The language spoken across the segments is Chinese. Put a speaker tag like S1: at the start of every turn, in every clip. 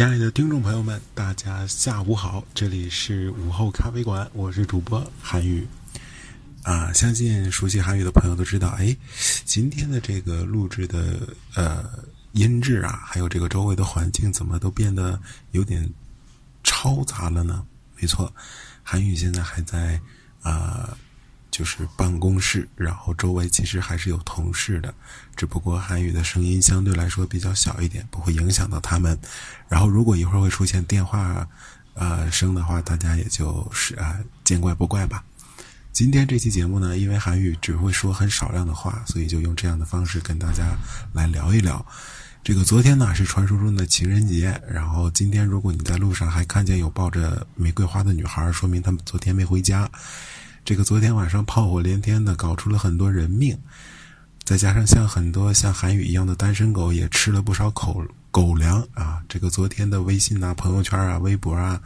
S1: 亲爱的听众朋友们，大家下午好，这里是午后咖啡馆，我是主播韩宇。啊，相信熟悉韩语的朋友都知道，哎，今天的这个录制的呃音质啊，还有这个周围的环境，怎么都变得有点嘈杂了呢？没错，韩宇现在还在啊。就是办公室，然后周围其实还是有同事的，只不过韩语的声音相对来说比较小一点，不会影响到他们。然后如果一会儿会出现电话，呃声的话，大家也就是啊见怪不怪吧。今天这期节目呢，因为韩语只会说很少量的话，所以就用这样的方式跟大家来聊一聊。这个昨天呢是传说中的情人节，然后今天如果你在路上还看见有抱着玫瑰花的女孩，说明他们昨天没回家。这个昨天晚上炮火连天的，搞出了很多人命，再加上像很多像韩宇一样的单身狗也吃了不少口狗粮啊！这个昨天的微信啊、朋友圈啊、微博啊，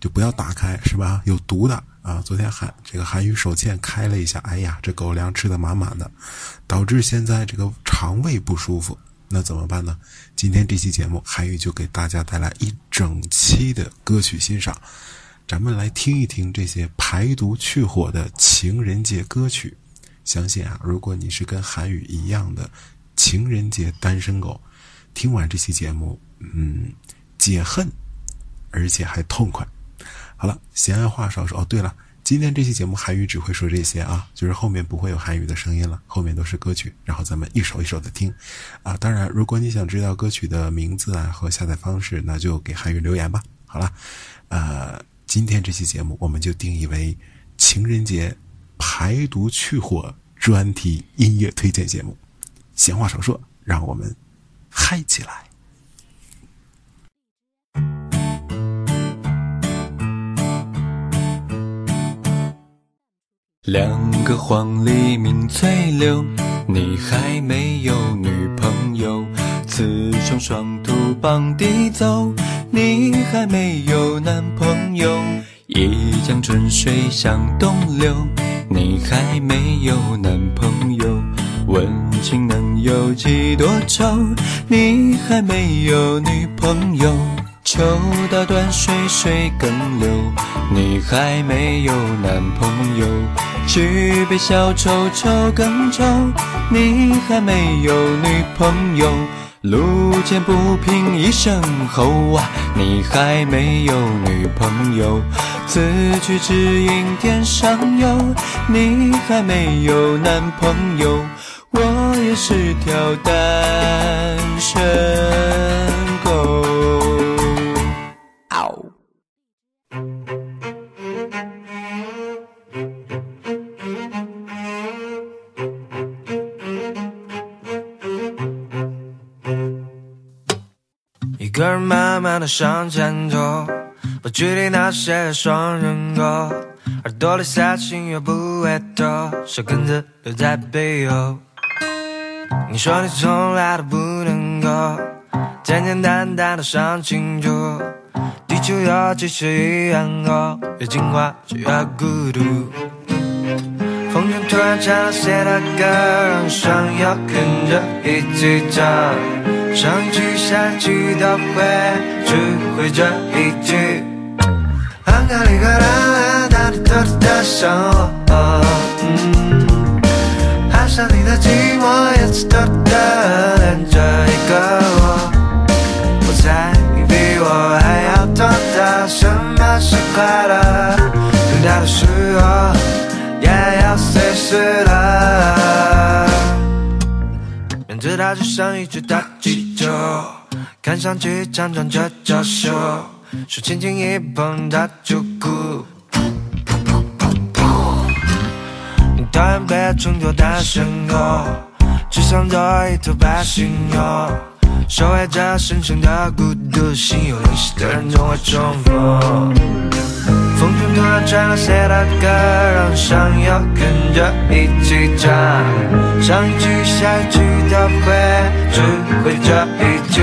S1: 就不要打开是吧？有毒的啊！昨天韩这个韩宇手欠开了一下，哎呀，这狗粮吃的满满的，导致现在这个肠胃不舒服，那怎么办呢？今天这期节目，韩宇就给大家带来一整期的歌曲欣赏。咱们来听一听这些排毒去火的情人节歌曲。相信啊，如果你是跟韩语一样的情人节单身狗，听完这期节目，嗯，解恨，而且还痛快。好了，闲话少说。哦，对了，今天这期节目韩语只会说这些啊，就是后面不会有韩语的声音了，后面都是歌曲，然后咱们一首一首的听。啊，当然，如果你想知道歌曲的名字啊和下载方式，那就给韩语留言吧。好了，呃。今天这期节目，我们就定义为情人节排毒去火专题音乐推荐节目。闲话少说，让我们嗨起来！
S2: 两个黄鹂鸣翠柳，你还没有女朋友。雌雄双兔傍地走，你还没有男。春水向东流，你还没有男朋友。问情能有几多愁，你还没有女朋友。秋到断水水更流，你还没有男朋友。举杯消愁愁更愁，你还没有女朋友。路见不平一声吼啊，你还没有女朋友。此去只应天上有，你还没有男朋友。我也是条单身狗。
S3: 一个人慢慢的向前走，不距离那些双人狗，耳朵里塞进又不会抖，小根子留在背后。你说你从来都不能够简简单单的想清楚，地球有几十亿人口，越进化就越孤独。风筝突然唱了谁的歌，让想要跟着一起唱。上一句下一句都会，只会这一句。安卡里克拉，大地偷偷的想我，爱上你的寂寞，也是偷偷的恋着一个我。我猜你比我还要懂得什么是快乐，等待的时候也要随时了。面对它就像一只大。看上去强壮却娇羞，手轻轻一碰它就哭。你讨厌被衬托单身狗，只想做一头白犀牛，守卫着深深的孤独，心有灵犀的人总会重逢。风中突然传来谁的歌，让人想要跟着一起唱。上一句下一句都会，只会这一句。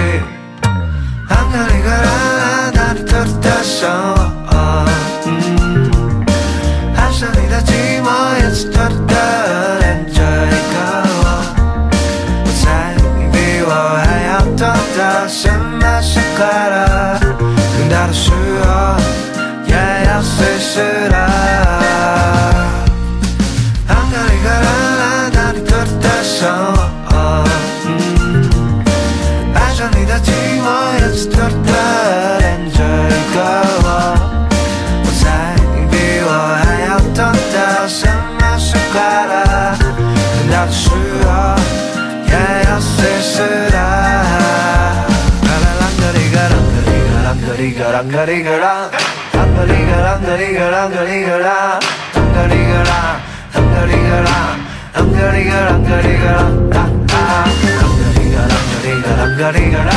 S3: 偷偷的想我。爱上你的寂寞，也是偷偷的恋着一个我。我猜你比我还要懂得什么是。快乐，更大的时候也要随时的。什么是快乐，更大的时候也要随时的。啦啦啷个哩个啷个哩个啷个哩个啷个哩个啷，啷个哩个啷个哩个啷个哩个啷，啷个哩个啷，啷个哩个啷，啷个哩个啷个哩个啷，啊啊，啷个哩个啷个哩个啷个哩个啷，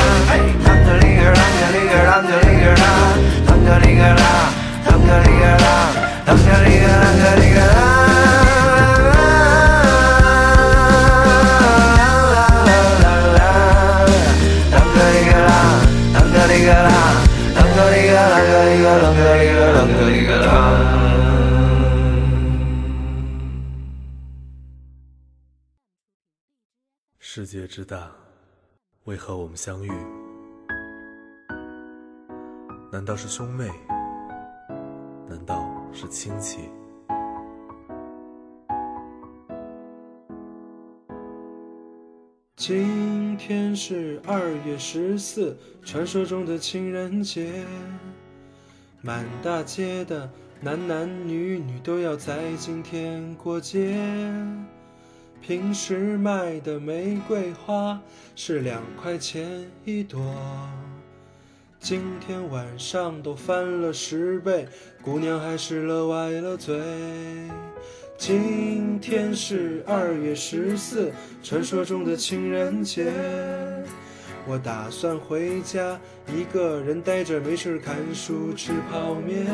S3: 啷个哩个啷个哩个啷个哩个啷，啷个哩个啷，啷个哩个啷，啷个哩个啷个哩个啷。
S4: 世界之大，为何我们相遇？难道是兄妹？难道是亲戚？
S5: 今天是二月十四，传说中的情人节。满大街的男男女女都要在今天过节。平时卖的玫瑰花是两块钱一朵，今天晚上都翻了十倍，姑娘还是乐歪了嘴。今天是二月十四，传说中的情人节。我打算回家，一个人呆着没事看书吃泡面。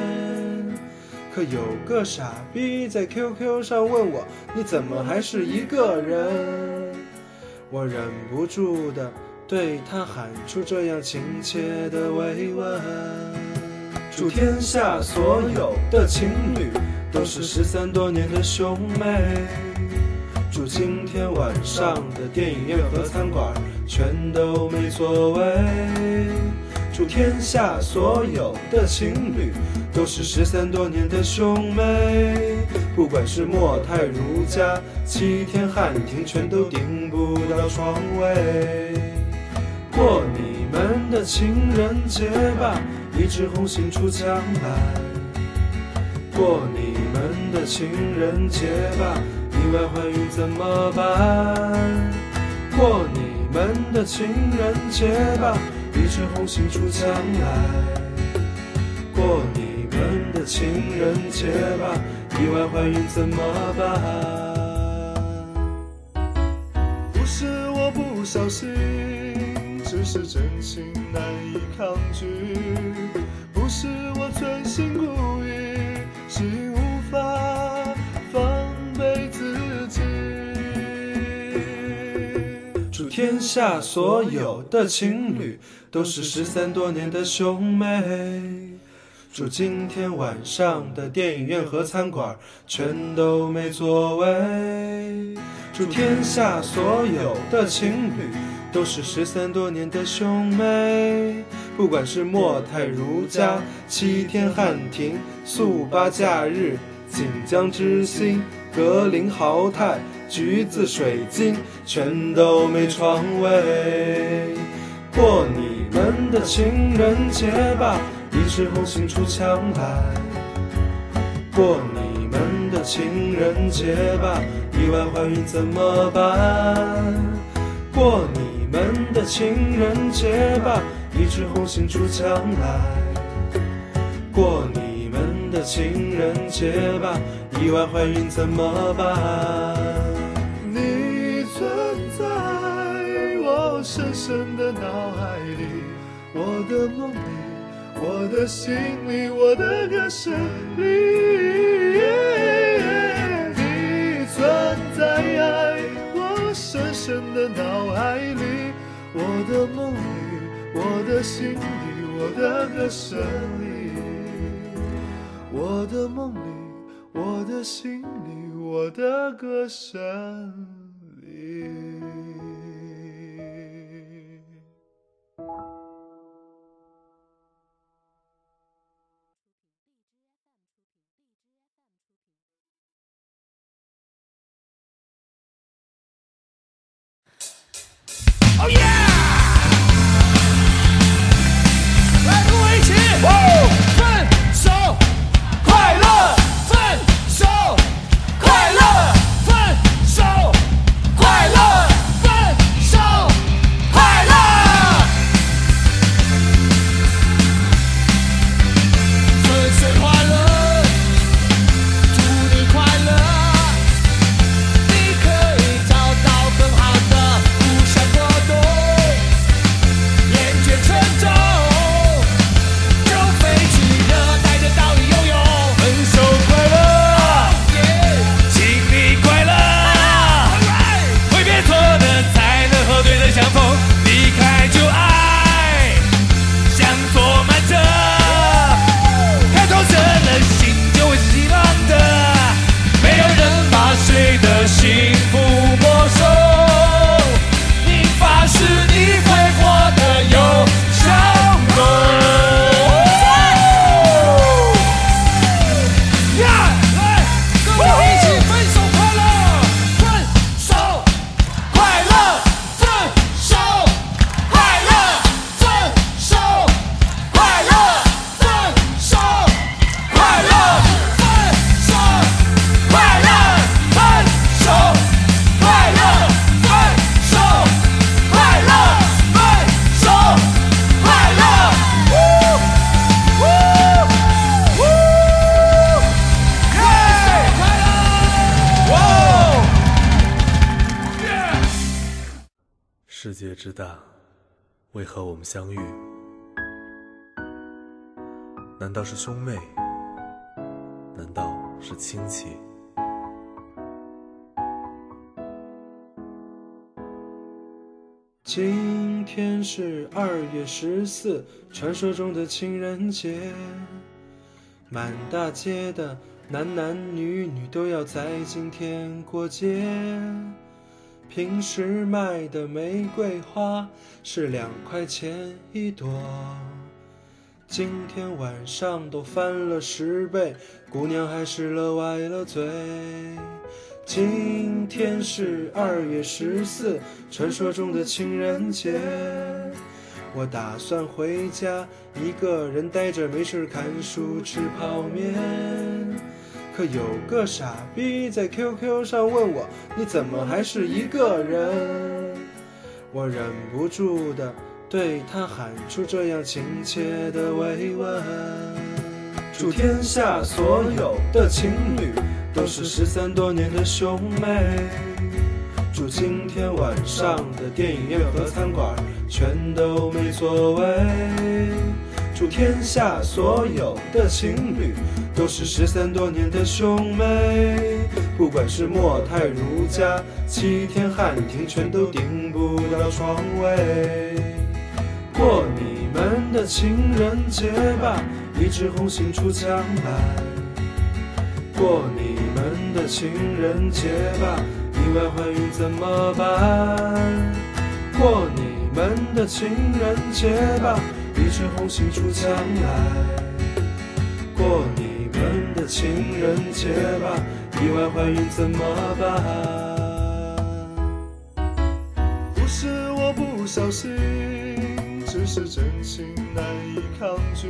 S5: 可有个傻逼在 QQ 上问我，你怎么还是一个人？我忍不住的对他喊出这样亲切的慰问。祝天下所有的情侣都是失散多年的兄妹。祝今天晚上的电影院和餐馆全都没座位。祝天下所有的情侣都是失散多年的兄妹。不管是莫泰如家、七天汉庭，全都订不到床位。过你们的情人节吧，一枝红杏出墙来。过你们的情人节吧，意外怀孕怎么办？过你们的情人节吧，一枝红杏出墙来。过你们的情人节吧，意外怀孕怎么办？不是我不小心，是真情难以抗拒。不是我存心故意，是无法防备自己。祝天下所有的情侣都是失散多年的兄妹。祝今天晚上的电影院和餐馆全都没座位。祝天下所有的情侣都是失散多年的兄妹。不管是莫泰如家、七天汉庭、速八假日、锦江之星、格林豪泰、橘子水晶，全都没床位。过你们的情人节吧，一枝红杏出墙来。过你们的情人节吧，意外怀孕怎么办？过你们的情人节吧，一枝红杏出墙来。过你们的情人节吧，意外怀孕怎么办？你存在我深深的脑海里，我的梦里，我的心里，我的歌声里。你存在我深深的脑海里，我的梦里，我的心里，我的歌声里。我的梦里，我的心里，我的歌声
S4: 知道，为何我们相遇？难道是兄妹？难道是亲戚？
S5: 今天是二月十四，传说中的情人节。满大街的男男女女都要在今天过节。平时卖的玫瑰花是两块钱一朵，今天晚上都翻了十倍，姑娘还是乐歪了嘴。今天是二月十四，传说中的情人节。我打算回家，一个人呆着没事看书吃泡面。可有个傻逼在 QQ 上问我，你怎么还是一个人？我忍不住的对他喊出这样亲切的慰问。祝天下所有的情侣都是失散多年的兄妹。祝今天晚上的电影院和餐馆全都没座位。祝天下所有的情侣都是失散多年的兄妹。不管是莫泰如家、七天汉庭，全都订不到床位。过你们的情人节吧，一枝红杏出墙来。过你们的情人节吧，意外怀孕怎么办？过你们的情人节吧，一枝红杏出墙来。过你们的情人节吧，意外怀孕怎么办？不是我不小心，只是真情难以抗拒。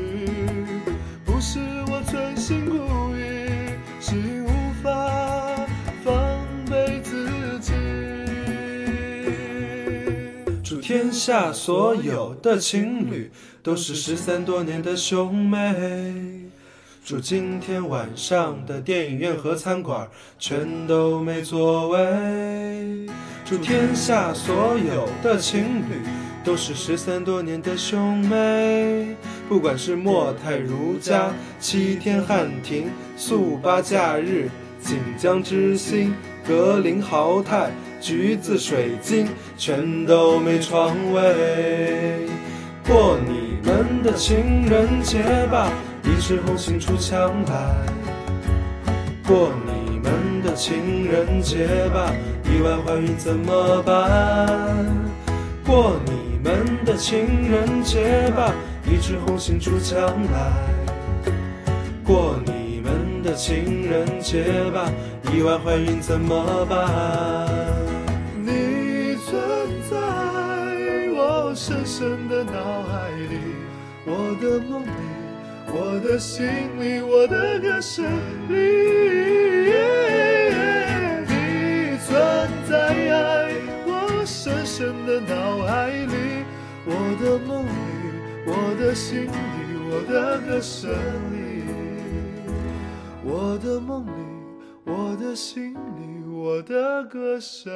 S5: 不是我存心故意，天下所有的情侣都是失散多年的兄妹。祝今天晚上的电影院和餐馆全都没座位。祝天下所有的情侣都是失散多年的兄妹。不管是莫泰如家、七天汉庭、速八假日、锦江之星、格林豪泰、橘子水晶，全都没床位。过你们的情人节吧，一枝红杏出墙来。过你们的情人节吧，意外怀孕怎么办？过你们的情人节吧，一枝红杏出墙来。过你们的情人节吧，意外怀孕怎么办？深深的脑海里，我的梦里，我的心里，我的歌声里。你存在我深深的脑海里，我的梦里，我的心里，我的歌声里。我的梦里，我的心里，我的歌声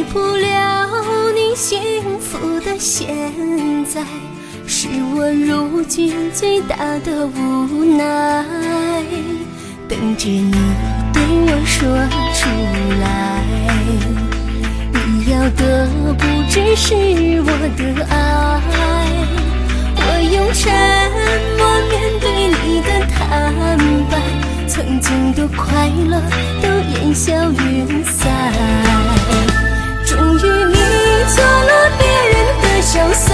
S6: 给不了你幸福的现在，是我如今最大的无奈。等着你对我说出来，你要的不只是我的爱。我用沉默面对你的坦白，曾经的快乐都烟消云散。做了别人的小三，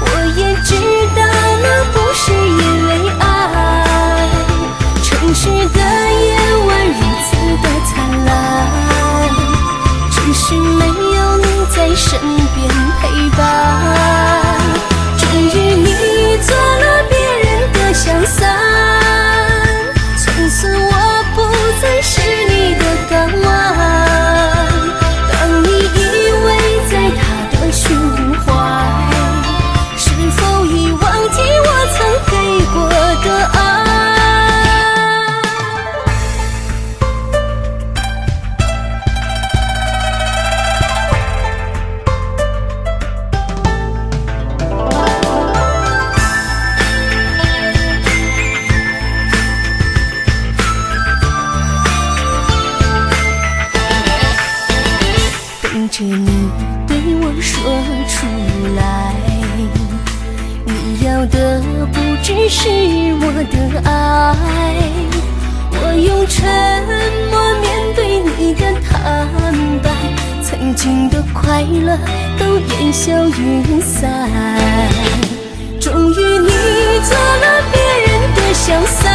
S6: 我也知道那不是因为爱。城市的夜晚如此的灿烂，只是没有你在身边陪对我说出来，你要的不只是我的爱。我用沉默面对你的坦白，曾经的快乐都烟消云散。终于你做了别人的小三，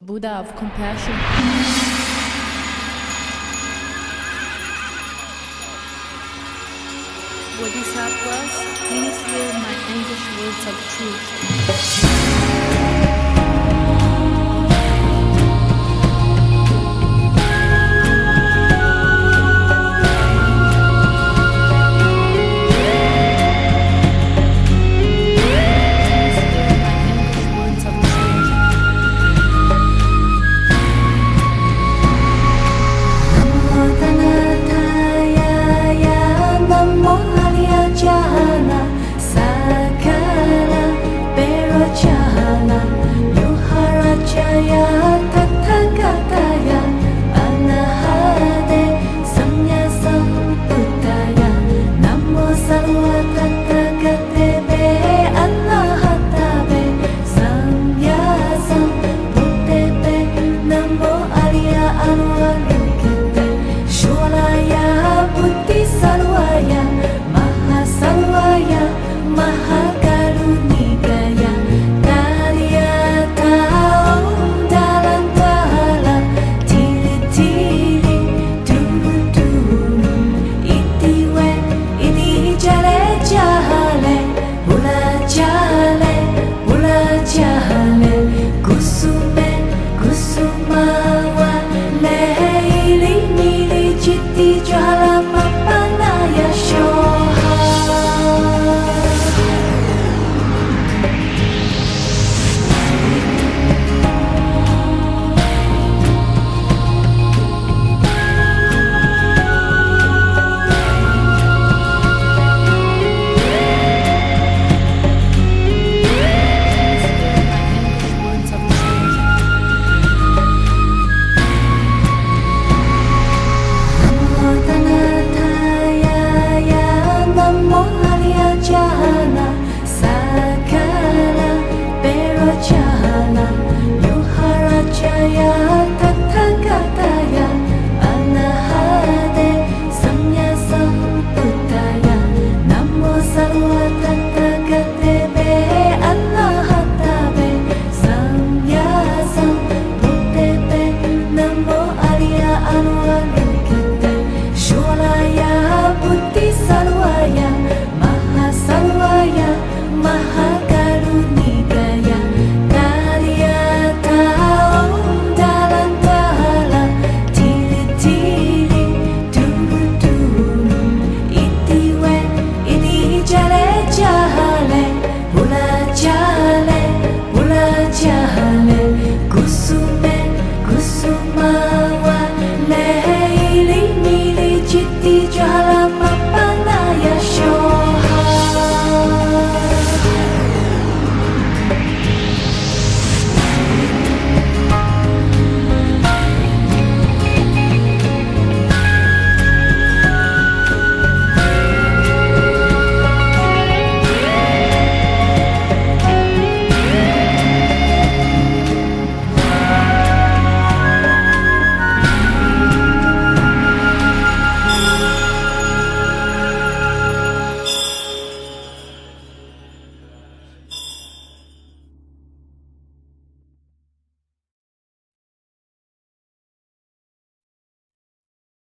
S7: Buddha of compassion. Bodhisattvas, please hear my anguished words of truth.